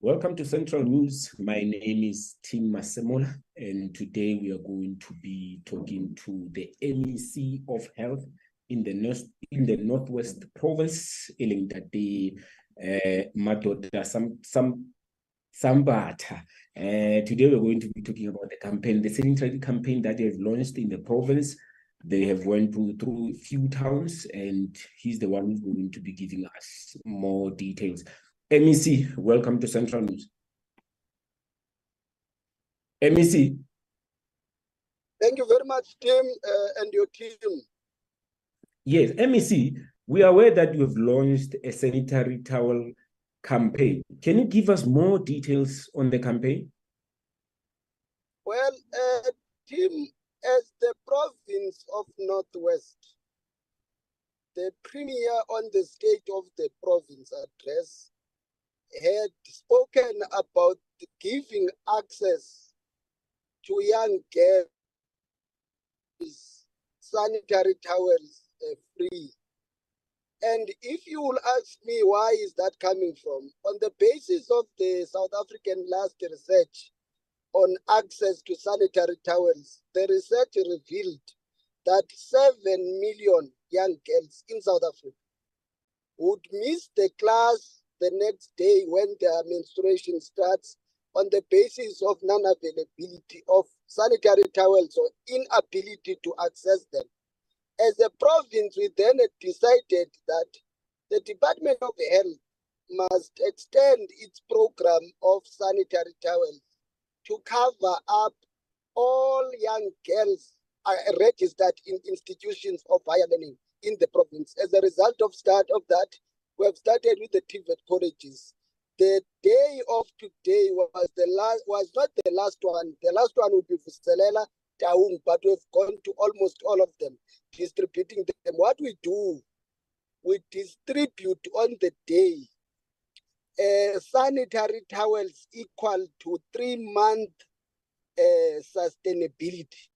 Welcome to Central News. My name is Tim Masemola, and today we are going to be talking to the MEC of Health in the North in the Northwest Province, Elingdade, uh, Madoda, some some Sambatha. Uh, today we're going to be talking about the campaign, the sanitary campaign that they have launched in the province. They have went through, through a few towns, and he's the one who's going to be giving us more details. MEC, welcome to Central News. MEC. Thank you very much, Tim, uh, and your team. Yes, MEC, we are aware that you have launched a sanitary towel campaign. Can you give us more details on the campaign? Well, uh, Tim, as the province of Northwest, the premier on the state of the province address had spoken about giving access to young girls sanitary towels uh, free. And if you will ask me why is that coming from, on the basis of the South African last research on access to sanitary towels, the research revealed that 7 million young girls in South Africa would miss the class the next day when their menstruation starts on the basis of non-availability of sanitary towels or inability to access them. As a province, we then decided that the Department of Health must extend its program of sanitary towels to cover up all young girls are registered in institutions of higher learning in the province. As a result of start of that, we have started with the TVET colleges. The day of today was the last was not the last one. The last one would be Vuselela, Taung, but we've gone to almost all of them, distributing them. What we do, we distribute on the day uh, sanitary towels equal to three month uh, sustainability.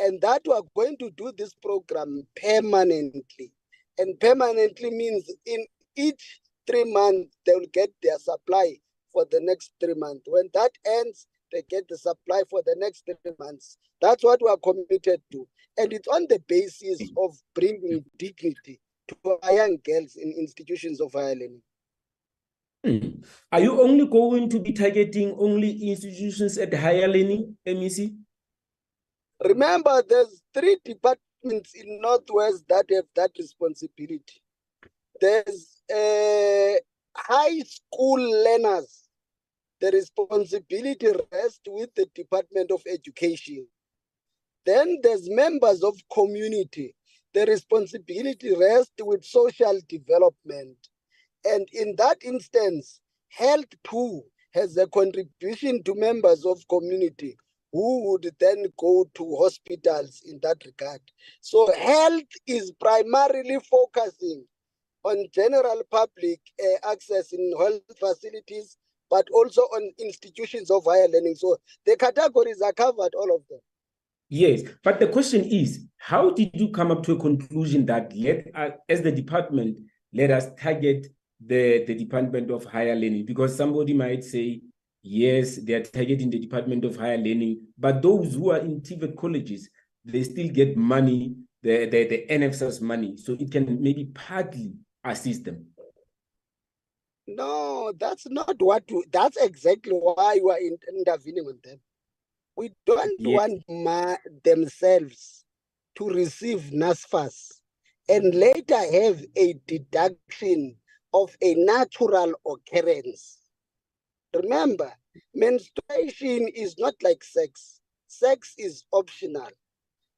And that we are going to do this program permanently. And permanently means in each three months, they will get their supply for the next three months. When that ends, they get the supply for the next three months. That's what we are committed to. And it's on the basis of bringing dignity to our young girls in institutions of higher learning. Hmm. Are you only going to be targeting only institutions at higher learning, MEC? Remember, there's three departments in Northwest that have that responsibility. There's uh, high school learners, the responsibility rests with the Department of Education. Then there's members of community. The responsibility rests with social development. And in that instance, health too has a contribution to members of community who would then go to hospitals in that regard. So health is primarily focusing on general public uh, access in health facilities, but also on institutions of higher learning. So the categories are covered, all of them. Yes, but the question is, how did you come up to a conclusion that let uh, as the department let us target the the Department of Higher Learning? Because somebody might say, yes, they are targeting the Department of Higher Learning, but those who are in TVET colleges, they still get money, the the, the NSFAS money, so it can maybe partly assist them? No, that's not what we, that's exactly why we are in, intervening with them. We don't yes. want ma- themselves to receive NSFAS and later have a deduction of a natural occurrence. Remember, menstruation is not like sex. Sex is optional.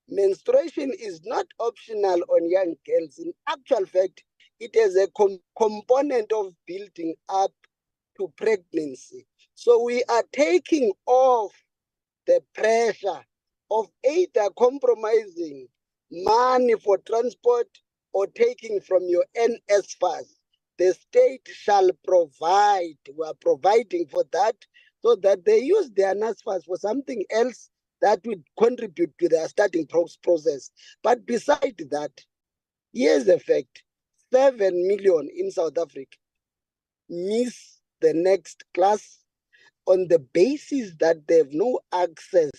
Menstruation is not optional on young girls. In actual fact, it is a com component of building up to pregnancy. So we are taking off the pressure of either compromising money for transport or taking from your NSFAS. The state shall provide, we are providing for that so that they use their NSFAS for something else that would contribute to their starting process. But beside that, here's the fact 7 million in South Africa miss the next class on the basis that they have no access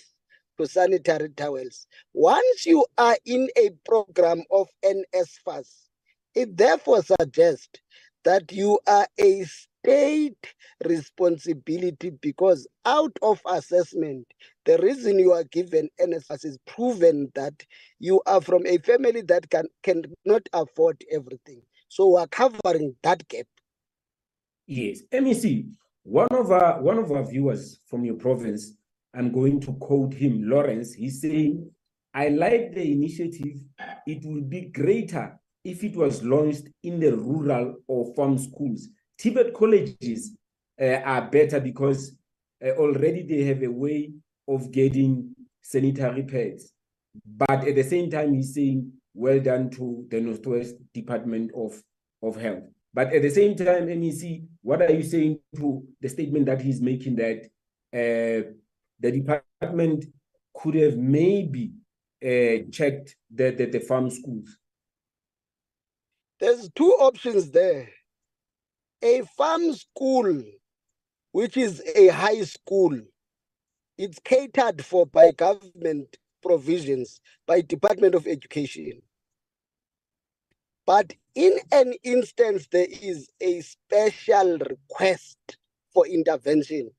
to sanitary towels. Once you are in a program of NSFAS, it therefore suggests that you are a state responsibility because out of assessment, the reason you are given NSFAS is proven that you are from a family that can cannot afford everything. So we're covering that gap. Yes, MEC, one of our one of our viewers from your province, I'm going to quote him, Lawrence. He's saying, "I like the initiative. It will be greater if it was launched in the rural or farm schools. TVET colleges uh, are better because uh, already they have a way of getting sanitary pads. But at the same time, he's saying, well done to the Northwest Department of, of Health. But at the same time, MEC, what are you saying to the statement that he's making that uh, the department could have maybe uh, checked the, the, the farm schools? There's two options there. A farm school, which is a high school, it's catered for by government provisions, by Department of Education. But in an instance, there is a special request for intervention.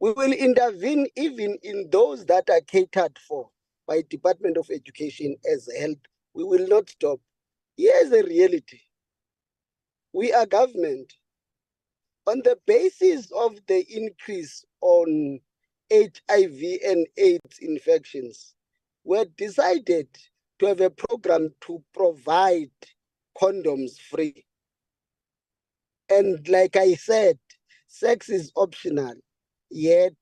We will intervene even in those that are catered for by Department of Education as health. We will not stop. Here's the reality. We are government. On the basis of the increase on HIV and AIDS infections, we decided to have a program to provide condoms free. And like I said, sex is optional, yet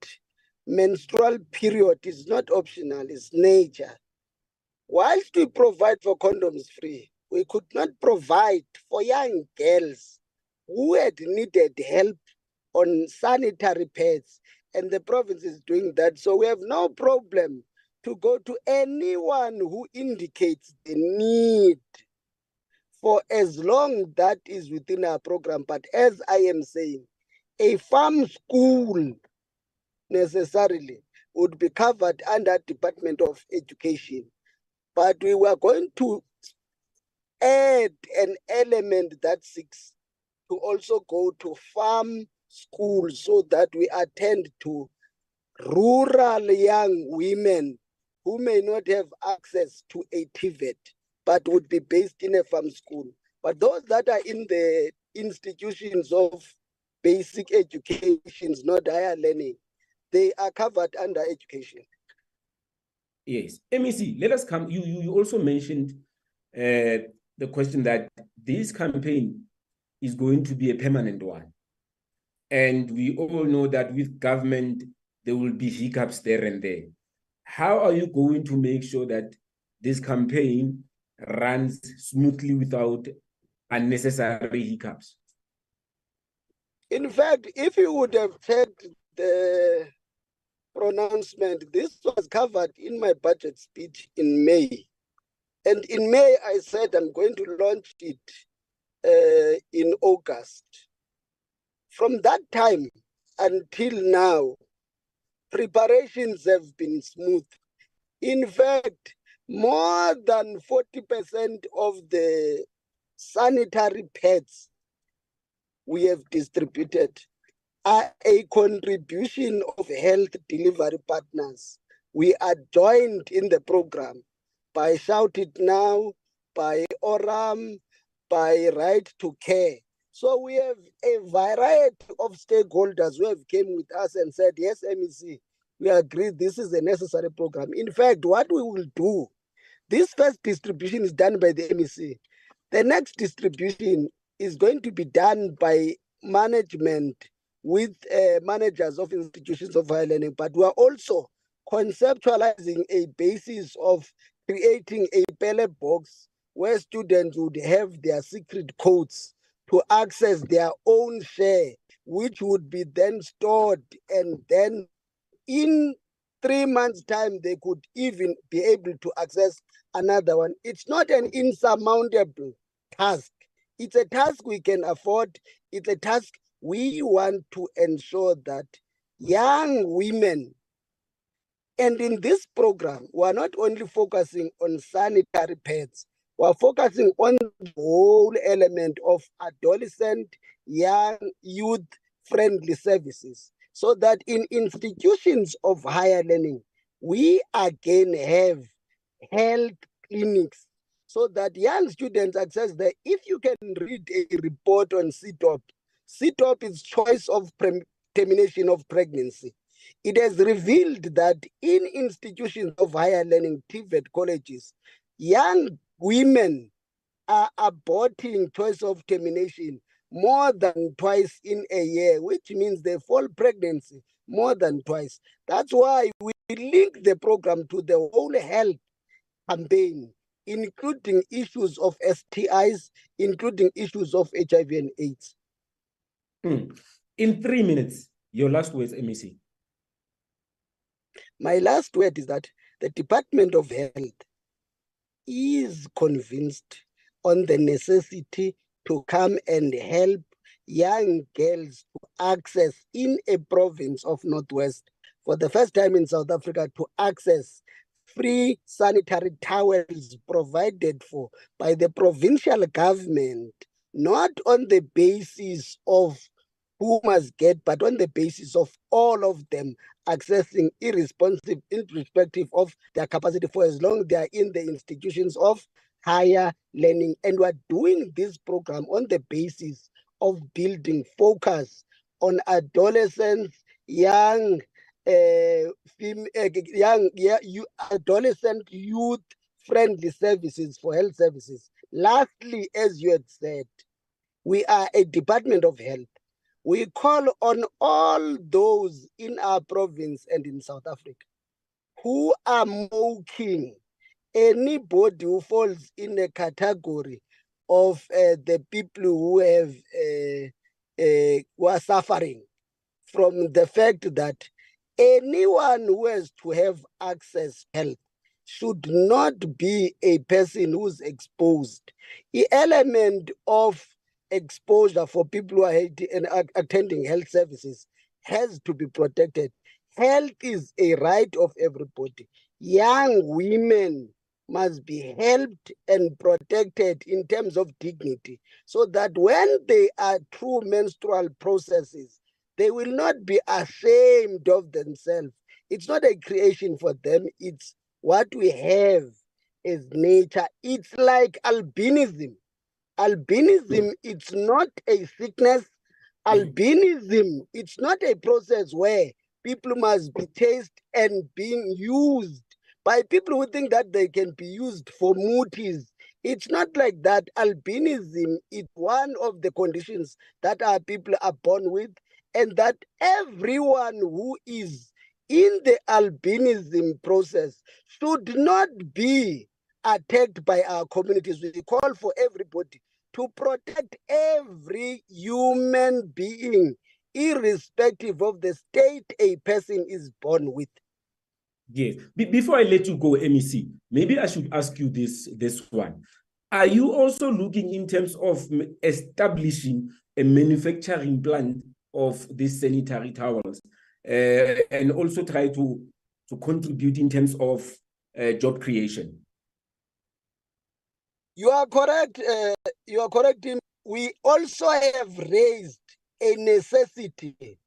menstrual period is not optional, it's nature. Whilst we provide for condoms free, we could not provide for young girls who had needed help on sanitary pads, and the province is doing that. So we have no problem to go to anyone who indicates the need for as long that is within our program. But as I am saying, a farm school necessarily would be covered under Department of Education. But we were going to add an element that seeks to also go to farm schools so that we attend to rural young women who may not have access to a TVET but would be based in a farm school. But those that are in the institutions of basic educations, not higher learning, they are covered under education. Yes. MEC, let us come. You, you also mentioned uh, the question that this campaign is going to be a permanent one. And we all know that with government, there will be hiccups there and there. How are you going to make sure that this campaign runs smoothly without unnecessary hiccups? In fact, if you would have checked the pronouncement, this was covered in my budget speech in May. And in May, I said I'm going to launch it uh, in August. From that time until now, preparations have been smooth. In fact, more than 40% of the sanitary pads we have distributed are a contribution of health delivery partners. We are joined in the program by Shout It Now, by Oram, by Right to Care. So we have a variety of stakeholders who have came with us and said, yes, MEC, we agree this is a necessary program. In fact, what we will do this first distribution is done by the MEC. The next distribution is going to be done by management with uh, managers of institutions of higher learning, but we are also conceptualizing a basis of creating a ballot box where students would have their secret codes to access their own share, which would be then stored and then in three months' time, they could even be able to access another one. It's not an insurmountable task. It's a task we can afford. It's a task we want to ensure that young women, and in this program, we are not only focusing on sanitary pads, we are focusing on the whole element of adolescent, young, youth friendly services so that in institutions of higher learning, we again have health clinics so that young students access the if you can read a report on CTOP, CTOP is choice of termination of pregnancy. It has revealed that in institutions of higher learning, TVET colleges, young women are aborting choice of termination more than twice in a year, which means they fall pregnancy more than twice. That's why we link the program to the whole health campaign, including issues of STIs, including issues of HIV and AIDS. Hmm. In three minutes, your last words, MEC. My last word is that the Department of Health is convinced on the necessity to come and help young girls to access in a province of Northwest for the first time in South Africa to access free sanitary towels provided for by the provincial government, not on the basis of who must get, but on the basis of all of them accessing irresponsive, irrespective of their capacity for as long they are in the institutions of higher learning. And we're doing this program on the basis of building focus on adolescents, young, uh, uh, young, yeah, you, adolescent youth friendly services for health services. Lastly, as you had said, we are a Department of Health. We call on all those in our province and in South Africa who are mocking anybody who falls in a category of uh, the people who have uh, uh, who are suffering from the fact that anyone who has to have access to health should not be a person who's exposed. The element of exposure for people who are attending health services has to be protected. Health is a right of everybody. Young women must be helped and protected in terms of dignity so that when they are through menstrual processes, they will not be ashamed of themselves. It's not a creation for them, it's what we have as nature. It's like albinism. Albinism, hmm. it's not a sickness. Hmm. Albinism, it's not a process where people must be chased and being used by people who think that they can be used for mutis. It's not like that. Albinism is one of the conditions that our people are born with, and that everyone who is in the albinism process should not be attacked by our communities. We call for everybody to protect every human being, irrespective of the state a person is born with. Yes. Be before I let you go, MEC, maybe I should ask you this, this one. Are you also looking in terms of establishing a manufacturing plant of these sanitary towels uh, and also try to, to contribute in terms of uh, job creation? You are correct. Uh, you are correct. We also have raised a necessity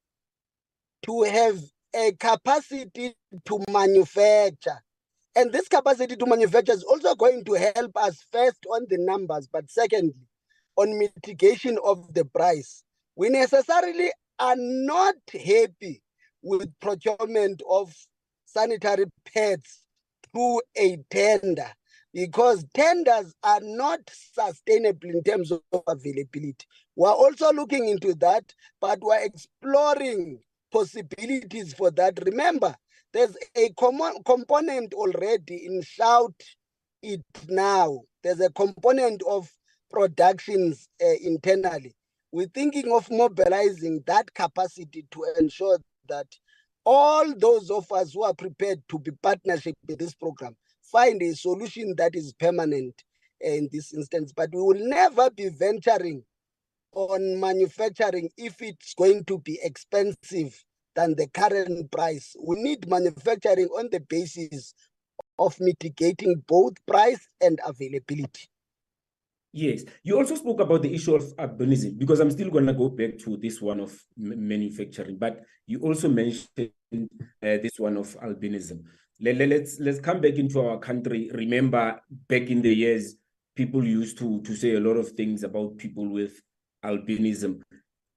to have a capacity to manufacture. And this capacity to manufacture is also going to help us first on the numbers, but secondly, on mitigation of the price. We necessarily are not happy with procurement of sanitary pads through a tender because tenders are not sustainable in terms of availability. We're also looking into that, but we're exploring possibilities for that. Remember, there's a common component already in Shout It Now. There's a component of productions uh, internally. We're thinking of mobilizing that capacity to ensure that all those of us who are prepared to be partnership in this program find a solution that is permanent in this instance. But we will never be venturing on manufacturing if it's going to be expensive than the current price. We need manufacturing on the basis of mitigating both price and availability. Yes, you also spoke about the issue of urbanism because I'm still going to go back to this one of manufacturing, but you also mentioned uh, this one of albinism. Let, let, let's let's come back into our country. Remember, back in the years, people used to to say a lot of things about people with albinism.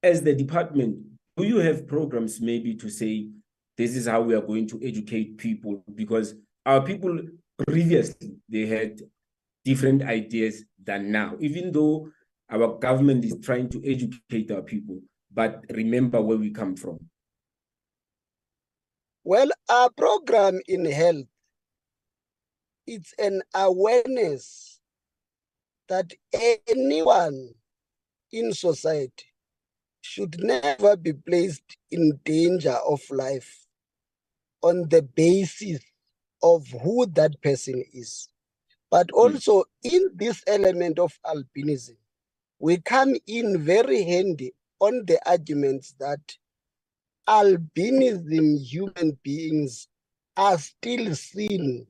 As the department, do you have programs maybe to say this is how we are going to educate people? Because our people previously they had different ideas than now, even though our government is trying to educate our people, but remember where we come from. Well, our program in health, it's an awareness that anyone in society should never be placed in danger of life on the basis of who that person is. But hmm. also in this element of albinism, we come in very handy on the arguments that albinism human beings are still seen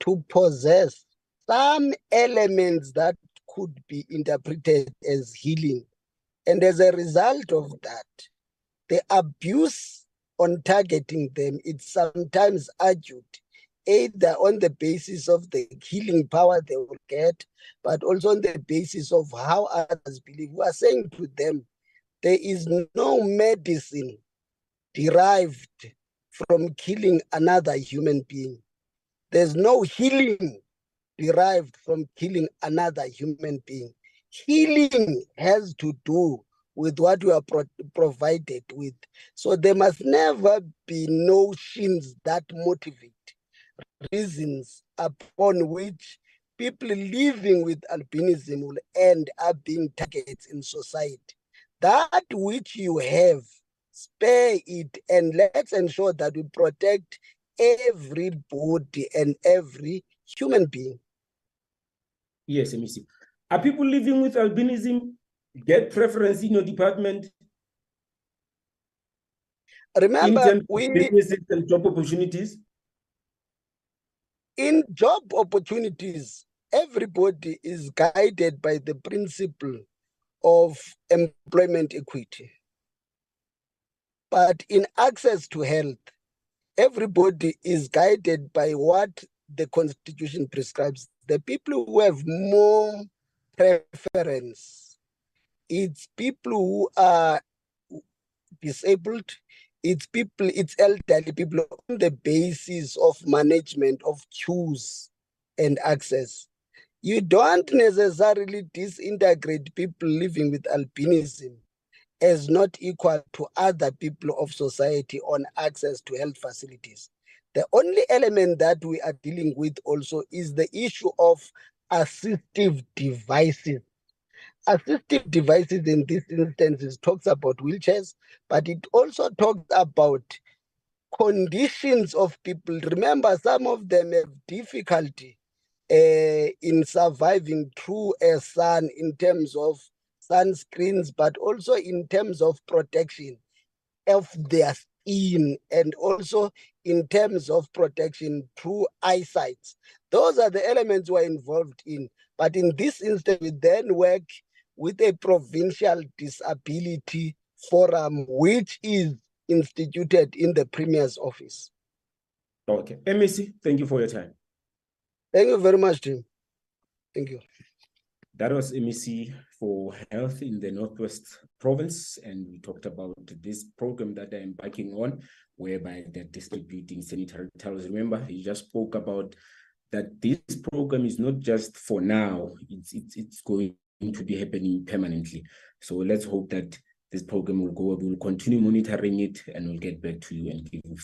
to possess some elements that could be interpreted as healing. And as a result of that, the abuse on targeting them, is sometimes argued either on the basis of the healing power they will get, but also on the basis of how others believe. We are saying to them, there is no medicine derived from killing another human being. There's no healing derived from killing another human being. Healing has to do with what we are pro provided with. So there must never be notions that motivate reasons upon which people living with albinism will end up being targets in society. That which you have, spare it and let's ensure that we protect everybody and every human being. Yes, MEC. Are people living with albinism get preference in your department? Remember, we businesses and job opportunities in job opportunities, everybody is guided by the principle of employment equity. But in access to health, everybody is guided by what the constitution prescribes. The people who have more preference, it's people who are disabled, it's people, it's elderly people on the basis of management of queues and access. You don't necessarily disintegrate people living with albinism as not equal to other people of society on access to health facilities. The only element that we are dealing with also is the issue of assistive devices assistive devices in this instance talks about wheelchairs, but it also talks about conditions of people. Remember, some of them have difficulty uh, in surviving through a sun in terms of sunscreens, but also in terms of protection of their skin and also in terms of protection through eyesight. Those are the elements we're involved in. But in this instance, we then work with a provincial disability forum, which is instituted in the Premier's office. Okay. MEC, thank you for your time. Thank you very much, Tim. Thank you. That was MEC for Health in the Northwest Province, and we talked about this program that they're embarking on, whereby they're distributing sanitary towels. Remember, he just spoke about that this program is not just for now, it's, it's, it's going to be happening permanently. So let's hope that this program will go, we'll continue monitoring it and we'll get back to you and give you